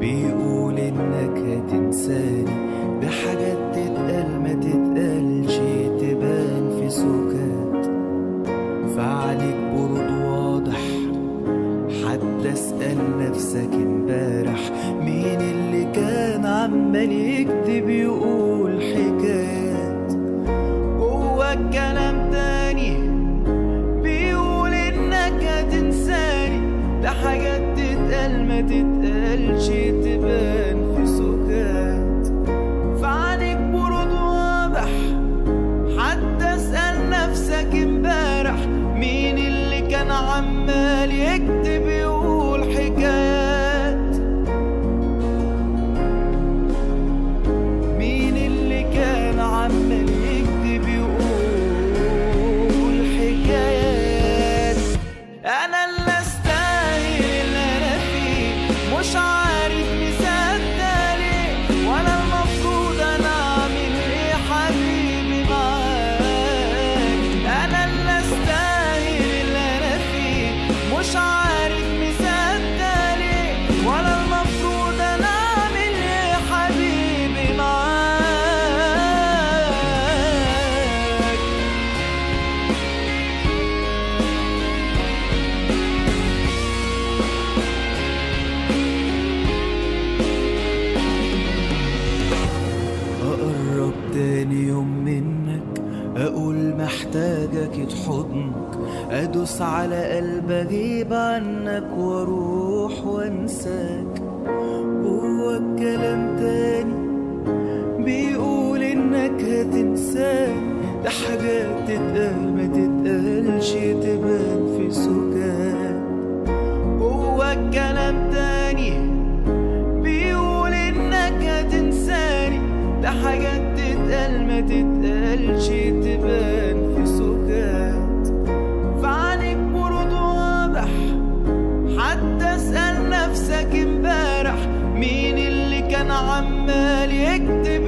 بيقول إنك هتنساني بحاجات تتقال ما تتقالش تبان في سكات. فعليك برود واضح حتى أسأل نفسك امبارح مين اللي كان عمال يكتب يقول حكايات؟ جوا الكلام تتقال ما تتقالش تبان في سكات فعنك برود واضح حتى اسأل نفسك امبارح مين اللي كان عمال يكتب أقول محتاجك حضنك أدوس على قلب أجيب عنك وأروح وأنساك. جوا الكلام تاني بيقول إنك هتنساني ده حاجات تتقال ما تتقالش تبان في سكات جوا الكلام تاني حاجات تتقال ما تتقالش تبان في سكات فعليك برود واضح حتى أسأل نفسك امبارح مين اللي كان عمال يكتب